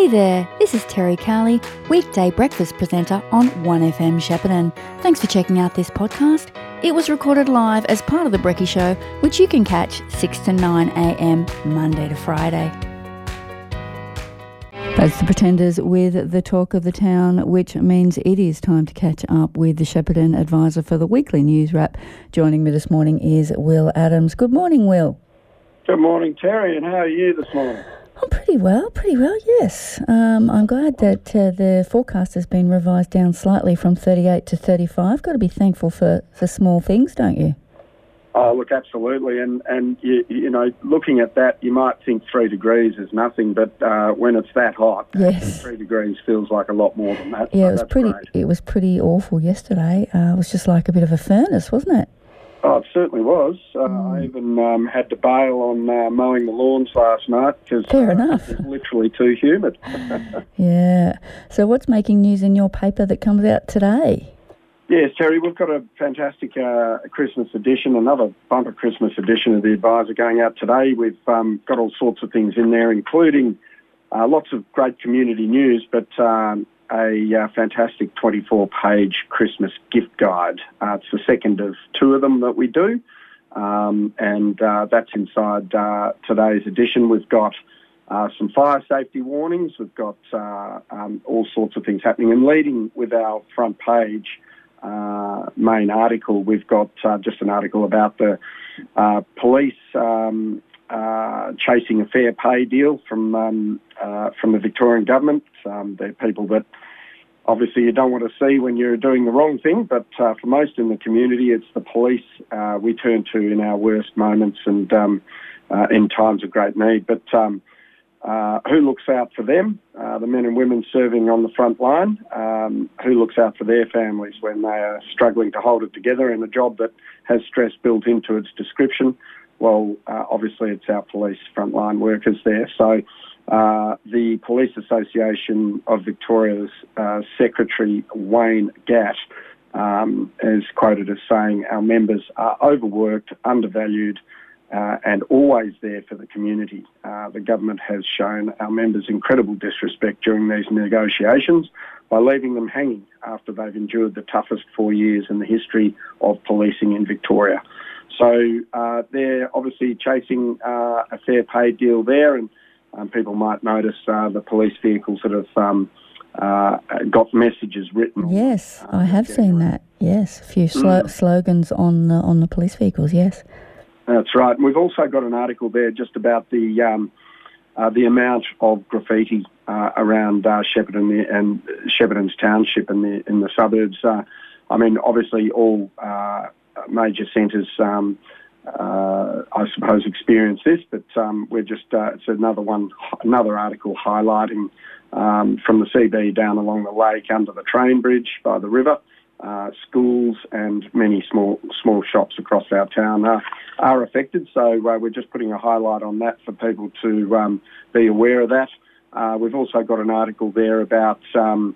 Hey there, this is Terri Cowley, weekday breakfast presenter on 1FM Shepparton. Thanks for checking out this podcast. It was recorded live as part of The Brecky Show, which you can catch 6 to 9 a.m. Monday to Friday. That's the Pretenders with the talk of the town, which means it is time to catch up with the Shepparton Adviser for the weekly news wrap. Joining me this morning is Will Adams. Good morning, Will. Good morning, Terri, and how are you this morning? I'm pretty well, pretty well, yes. Um, I'm glad that uh, the forecast has been revised down slightly from 38 to 35. Got to be thankful for, for small things, don't you? Oh, look, absolutely. And, and you, you know, looking at that, you might think three degrees is nothing, but uh, when it's that hot, Yes. three degrees feels like a lot more than that. Yeah, So it was pretty. great. It was pretty awful yesterday. Uh, it was just like a bit of a furnace, wasn't it? Oh, it certainly was. Uh, Mm. I even um, had to bail on uh, mowing the lawns last night because Fair enough. it was literally too humid. Yeah. So, what's making news in your paper that comes out today? Yes, Terri, we've got a fantastic uh, Christmas edition, another bumper Christmas edition of the Adviser going out today. We've um, got all sorts of things in there, including uh, lots of great community news, but um, a uh, fantastic 24-page Christmas gift guide. Uh, it's the second of two of them that we do, um, and uh, that's inside uh, today's edition. We've got uh, some fire safety warnings. We've got um, all sorts of things happening, and leading with our front page main article, we've got just an article about the police um, uh, chasing a fair pay deal from um, uh, from the Victorian government. Um, they're people that obviously you don't want to see when you're doing the wrong thing, but uh, for most in the community, it's the police uh, we turn to in our worst moments and um, uh, in times of great need. But um, uh, who looks out for them, the men and women serving on the front line, um, who looks out for their families when they are struggling to hold it together in a job that has stress built into its description. Well, uh, obviously it's our police frontline workers there. So uh, the Police Association of Victoria's uh, Secretary Wayne Gatt um, is quoted as saying our members are overworked, undervalued, uh, and always there for the community. Uh, the government has shown our members incredible disrespect during these negotiations by leaving them hanging after they've endured the toughest four years in the history of policing in Victoria. So uh, they're obviously chasing uh, a fair pay deal there, and um, people might notice uh, the police vehicles that have um, uh, got messages written. Yes, I have seen that. Yes, a few slo- slogans on the, on the police vehicles. Yes. That's right. And we've also got an article there just about the um, uh, the amount of graffiti uh, around uh, Shepparton and Shepparton's township and the in the suburbs. Uh, I mean, obviously, all uh, major centres, um, uh, I suppose, experience this, but um, we're just uh, it's another one, another article highlighting um, from the CB down along the lake under the train bridge by the river uh, schools and many small small shops across our town are, are affected. So uh, we're just putting a highlight on that for people to um, be aware of that. Uh, we've also got an article there about um,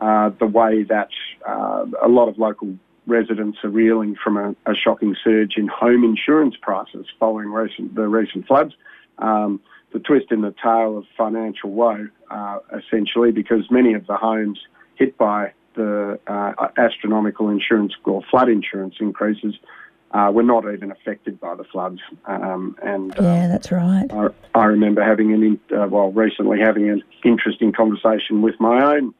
uh, the way that uh, a lot of local residents are reeling from a, a shocking surge in home insurance prices following recent, the recent floods. Um, the twist in the tail of financial woe, uh, essentially, because many of the homes hit by the uh, astronomical insurance or flood insurance increases uh, were not even affected by the floods. Um, and Yeah, that's right. I, I remember having an, in, uh, well, recently having an interesting conversation with my own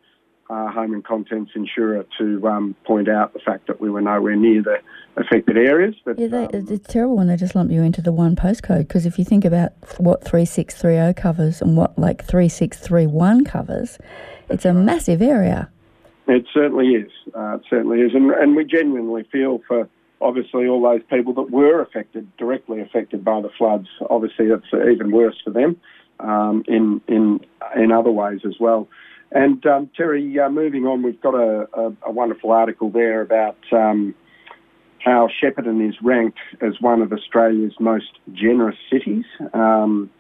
uh, home and contents insurer to um, point out the fact that we were nowhere near the affected areas. But Yeah, they, um, it's terrible when they just lump you into the one postcode because if you think about what 3630 covers and what like 3631 covers, it's a massive area. It certainly is. Uh, it certainly is, and, and we genuinely feel for obviously all those people that were affected, directly affected by the floods. Obviously, it's even worse for them um, in in in other ways as well. And um, Terri, uh, moving on, we've got a, a, a wonderful article there about um, how Shepparton is ranked as one of Australia's most generous cities. Um,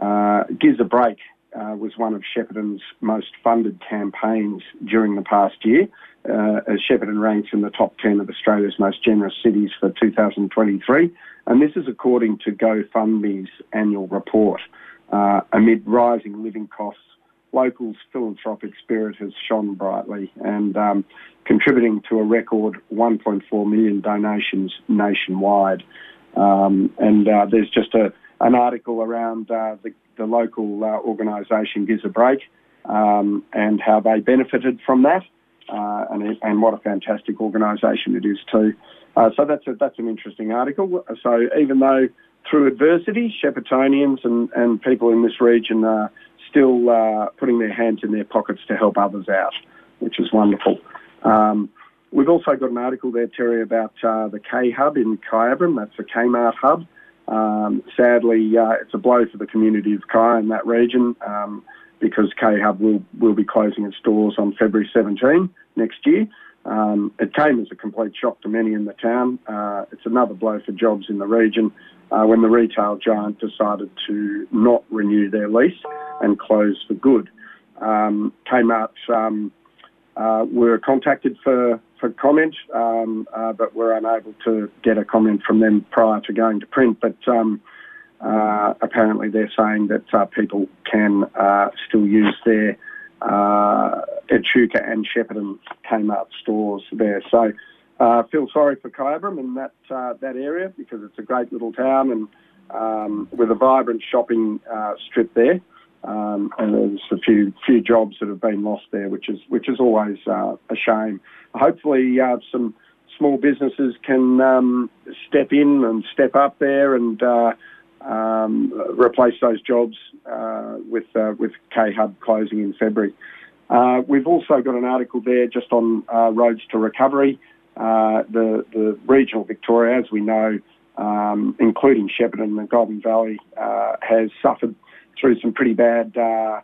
uh, Gives a Break uh, was one of Shepparton's most funded campaigns during the past year, uh, as Shepparton ranks in the top 10 of Australia's most generous cities for 2023. And this is according to GoFundMe's annual report. Uh, amid rising living costs, locals' philanthropic spirit has shone brightly and um, contributing to a record 1.4 million donations nationwide. Um, and uh, there's just a, an article around uh, the, the, local uh, organisation Gives a Break um, and how they benefited from that. Uh, and, and, what a fantastic organisation it is too. Uh, so that's a, that's an interesting article. So even though through adversity, Sheppartonians and, and people in this region are still uh, putting their hands in their pockets to help others out, which is wonderful. Um, we've also got an article there, Terri, about uh, the K Hub in Kyabram. That's a Kmart hub. Um, sadly, uh, it's a blow for the community of Ky in that region um, because K Hub will, will be closing its doors on February 17 next year. Um, it came as a complete shock to many in the town. Uh, it's another blow for jobs in the region uh, when the retail giant decided to not renew their lease and close for good. Um, Kmart um, uh, were contacted for, for comment, um, uh, but were unable to get a comment from them prior to going to print. But um, uh, apparently they're saying that uh, people can uh, still use their uh, Echuca and Shepparton Kmart stores there. So uh, feel sorry for Kyabram and that uh, that area because it's a great little town and um, with a vibrant shopping uh, strip there. Um, and there's a few few jobs that have been lost there, which is which is always uh, a shame. Hopefully, uh, some small businesses can um, step in and step up there and uh, um, replace those jobs uh, with uh, with K Hub closing in February. Uh, we've also got an article there just on uh, roads to recovery. Uh, the the regional Victoria, as we know, um, including Shepparton and the Goulburn Valley, has suffered through some pretty bad uh,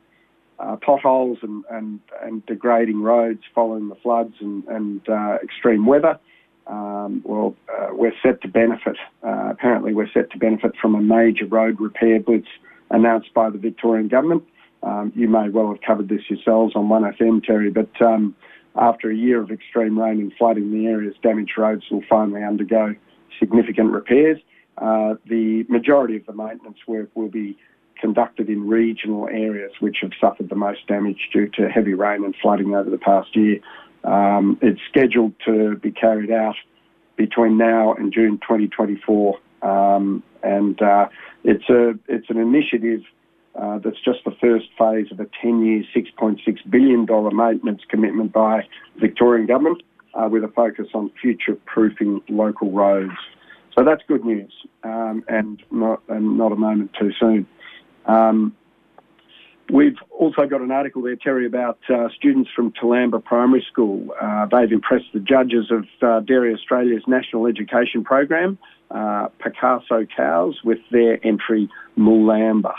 uh, potholes and, and, and, degrading roads following the floods and, and uh, extreme weather. Um, well, uh, we're set to benefit. Uh, apparently, we're set to benefit from a major road repair blitz announced by the Victorian government. Um, you may well have covered this yourselves on 1FM, Terri, but um, after a year of extreme rain and flooding, the area's damaged roads will finally undergo significant repairs. Uh, the majority of the maintenance work will be conducted in regional areas which have suffered the most damage due to heavy rain and flooding over the past year. Um, it's scheduled to be carried out between now and June 2024, um, and uh, it's a it's an initiative uh, that's just the first phase of a 10-year, 6.6 billion dollar maintenance commitment by Victorian government, uh, with a focus on future-proofing local roads. So that's good news, um, and not and not a moment too soon. Um, we've also got an article there, Terri, about uh, students from Toolamba Primary School. Uh, they've impressed the judges of uh, Dairy Australia's National Education Program, uh, Picasso Cows, with their entry Moolamba.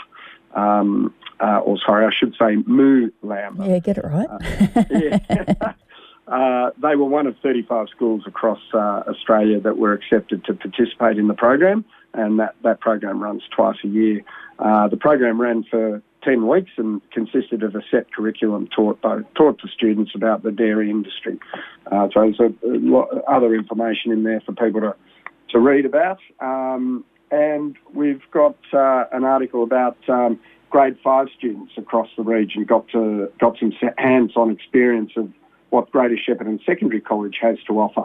Um, uh, or sorry, I should say Moolamba. Yeah, get it right. Uh, yeah. Uh, they were one of 35 schools across uh, Australia that were accepted to participate in the program, and that, that program runs twice a year. Uh, the program ran for 10 weeks and consisted of a set curriculum taught by, taught to students about the dairy industry. Uh, so there's a, a lot of other information in there for people to, to read about. Um, and we've got uh, an article about um, grade five students across the region got to got some hands-on experience of what Greater Shepparton Secondary College has to offer.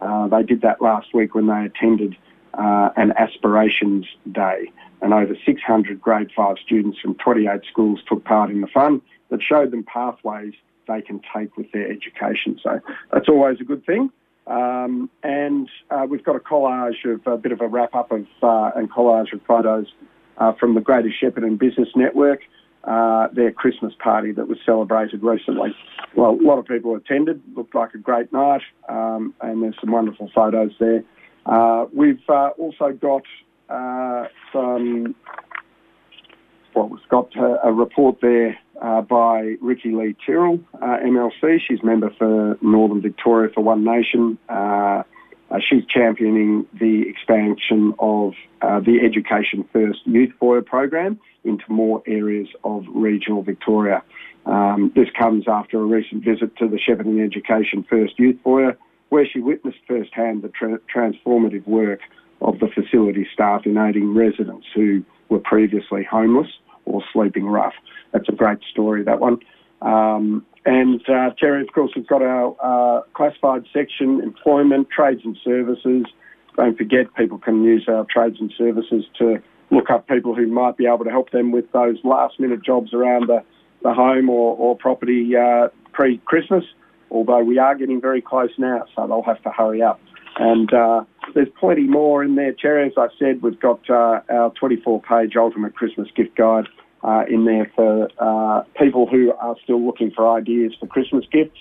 Uh, they did that last week when they attended uh, an aspirations day and over 600 grade 5 students from 28 schools took part in the fun that showed them pathways they can take with their education. So that's always a good thing. Um, and uh, we've got a collage of a bit of a wrap up of uh, and collage of photos uh, from the Greater Shepparton Business Network, uh, their Christmas party that was celebrated recently. Well, a lot of people attended, looked like a great night, um, and there's some wonderful photos there. Uh, we've uh, also got uh, some, well, we've got a, a report there uh, by Rikki-Lee Tyrrell, uh, MLC. She's member for Northern Victoria for One Nation. Uh, uh, she's championing the expansion of uh, the Education First Youth Foyer program into more areas of regional Victoria. Um, this comes after a recent visit to the Shepparton Education First Youth Foyer, where she witnessed firsthand the tra- transformative work of the facility staff in aiding residents who were previously homeless or sleeping rough. That's a great story, that one. Um, and uh, Terri, of course, we've got our uh, classified section, employment, trades and services. Don't forget, people can use our trades and services to look up people who might be able to help them with those last minute jobs around the, the home or, or property uh, pre Christmas. Although we are getting very close now, so they'll have to hurry up. And uh, there's plenty more in there, Cherry. As I said, we've got uh, our 24 page Ultimate Christmas Gift Guide uh, in there for uh, people who are still looking for ideas for Christmas gifts.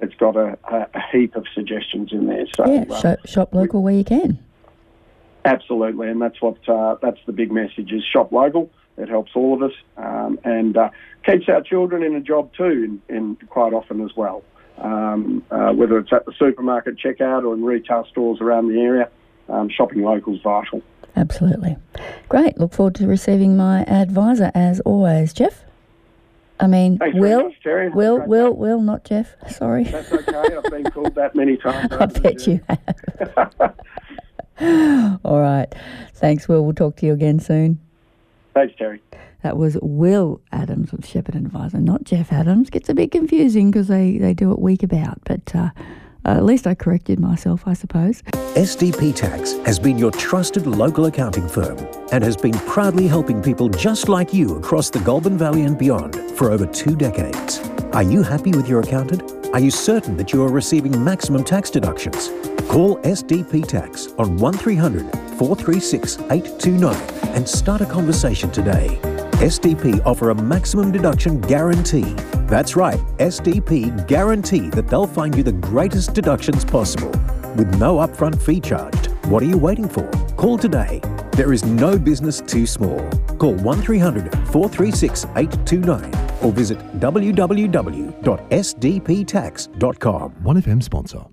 It's got a, a heap of suggestions in there. So yeah, uh, shop, shop local where you can. Absolutely, and that's what uh, that's the big message: is shop local. It helps all of us um, and uh, keeps our children in a job too, and quite often as well. Um, uh, whether it's at the supermarket checkout or in retail stores around the area, um, shopping local is vital. Absolutely. Great. Look forward to receiving my Adviser as always, Jeff. I mean, Thanks Will, much, Terri. Will, Will, Will, not Jeff. Sorry. That's okay. I've been called that many times. I bet you have. All right. Thanks, Will. We'll talk to you again soon. Thanks, Terri. That was Will Adams with Shepherd Adviser, not Jeff Adams. Gets a bit confusing because they, they do it week about, but uh, at least I corrected myself, I suppose. SDP Tax has been your trusted local accounting firm and has been proudly helping people just like you across the Goulburn Valley and beyond for over two decades. Are you happy with your accountant? Are you certain that you are receiving maximum tax deductions? Call SDP Tax on 1300 436 829 and start a conversation today. SDP offer a maximum deduction guarantee. That's right, SDP guarantee that they'll find you the greatest deductions possible with no upfront fee charged. What are you waiting for? Call today. There is no business too small. Call 1300 436 829 or visit www.sdptax.com. 1FM sponsor.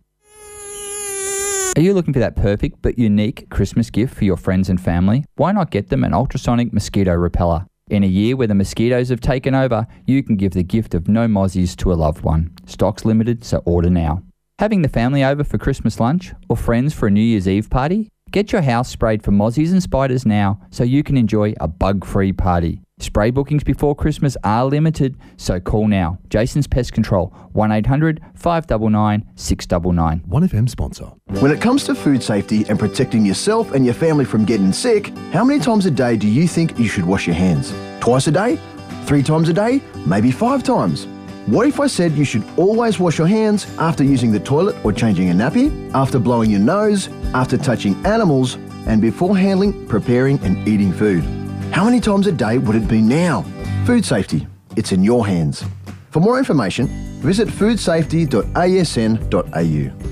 Are you looking for that perfect but unique Christmas gift for your friends and family? Why not get them an ultrasonic mosquito repeller? In a year where the mosquitoes have taken over, you can give the gift of no mozzies to a loved one. Stock's limited, so order now. Having the family over for Christmas lunch or friends for a New Year's Eve party? Get your house sprayed for mozzies and spiders now so you can enjoy a bug free party. Spray bookings before Christmas are limited, so call now. Jason's Pest Control, 1800 599 699. 1FM sponsor. When it comes to food safety and protecting yourself and your family from getting sick, how many times a day do you think you should wash your hands? Twice a day? Three times a day? Maybe five times? What if I said you should always wash your hands after using the toilet or changing a nappy, after blowing your nose, after touching animals, and before handling, preparing, and eating food? How many times a day would it be now? Food safety, it's in your hands. For more information, visit foodsafety.asn.au.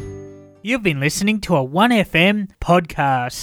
You've been listening to a 1FM podcast.